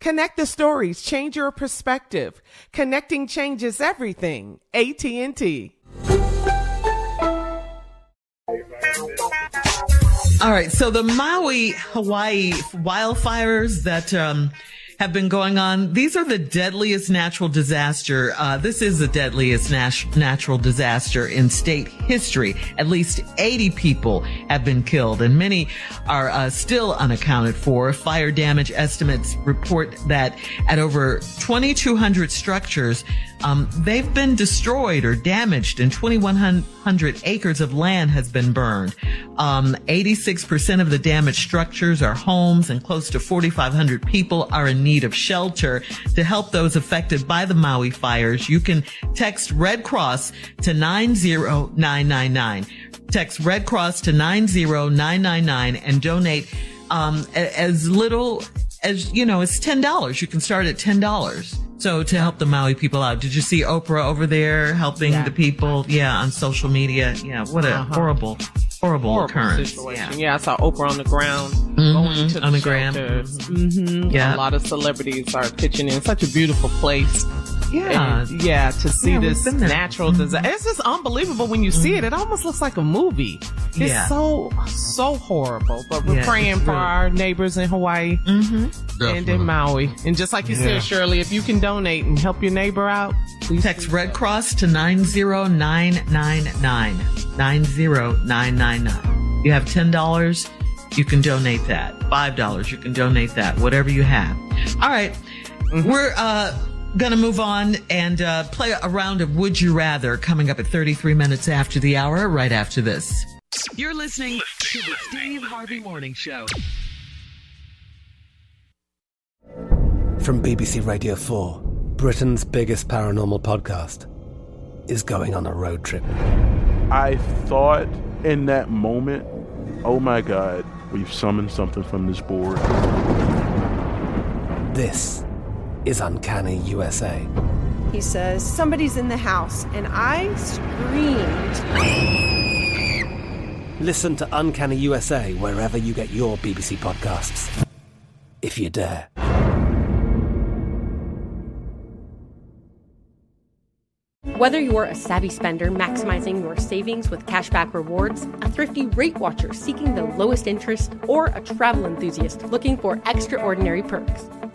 Connect the stories, change your perspective. Connecting changes everything. AT&T. All right, so the Maui, Hawaii wildfires that um, have been going on. These are the deadliest natural disaster. Uh, this is the deadliest nat- natural disaster in state history. At least 80 people have been killed and many are uh, still unaccounted for. Fire damage estimates report that at over 2,200 structures, um, they've been destroyed or damaged and 2,100 acres of land has been burned. Um, 86% of the damaged structures are homes and close to 4,500 people are in need of shelter. To help those affected by the Maui fires, you can text Red Cross to 90999. Text Red Cross to 90999 and donate um, as little as, you know, it's $10. You can start at $10. So to help the Maui people out, did you see Oprah over there helping Yeah. the people? Yeah, on social media. Yeah, what a Uh-huh. horrible, horrible, Horrible occurrence. situation. Yeah. Yeah. I saw Oprah on the ground Mhm, going to the on the gram. shelters. Mm-hmm. Yeah. A lot of celebrities are pitching in. Such a beautiful place. Yeah. And, yeah, to see Yeah, this been there. natural mm-hmm. disaster. It's just unbelievable when you see it. It mm-hmm. almost looks like a movie. It's Yeah. so, so horrible. But we're Yeah, praying for really- our neighbors in Hawaii mm-hmm. and in Maui. And just like you Yeah. said, Shirley, if you can donate and help your neighbor out, please Text Red so. Cross to 90999. 90999. You have $10, you can donate that. $5, you can donate that. Whatever you have. All right. We're, uh, gonna move on and, uh, play a round of Would You Rather coming up at 33 minutes after the hour, right after this. You're listening to the Steve Harvey Morning Show. From BBC Radio 4, Britain's biggest paranormal podcast is going on a road trip. I thought in that moment, oh my God, we've summoned something from this board. This is Uncanny USA. He says, Somebody's in the house, and I screamed. Listen to Uncanny USA wherever you get your BBC podcasts, if you dare. Whether you're a savvy spender maximizing your savings with cashback rewards, a thrifty rate watcher seeking the lowest interest, or a travel enthusiast looking for extraordinary perks,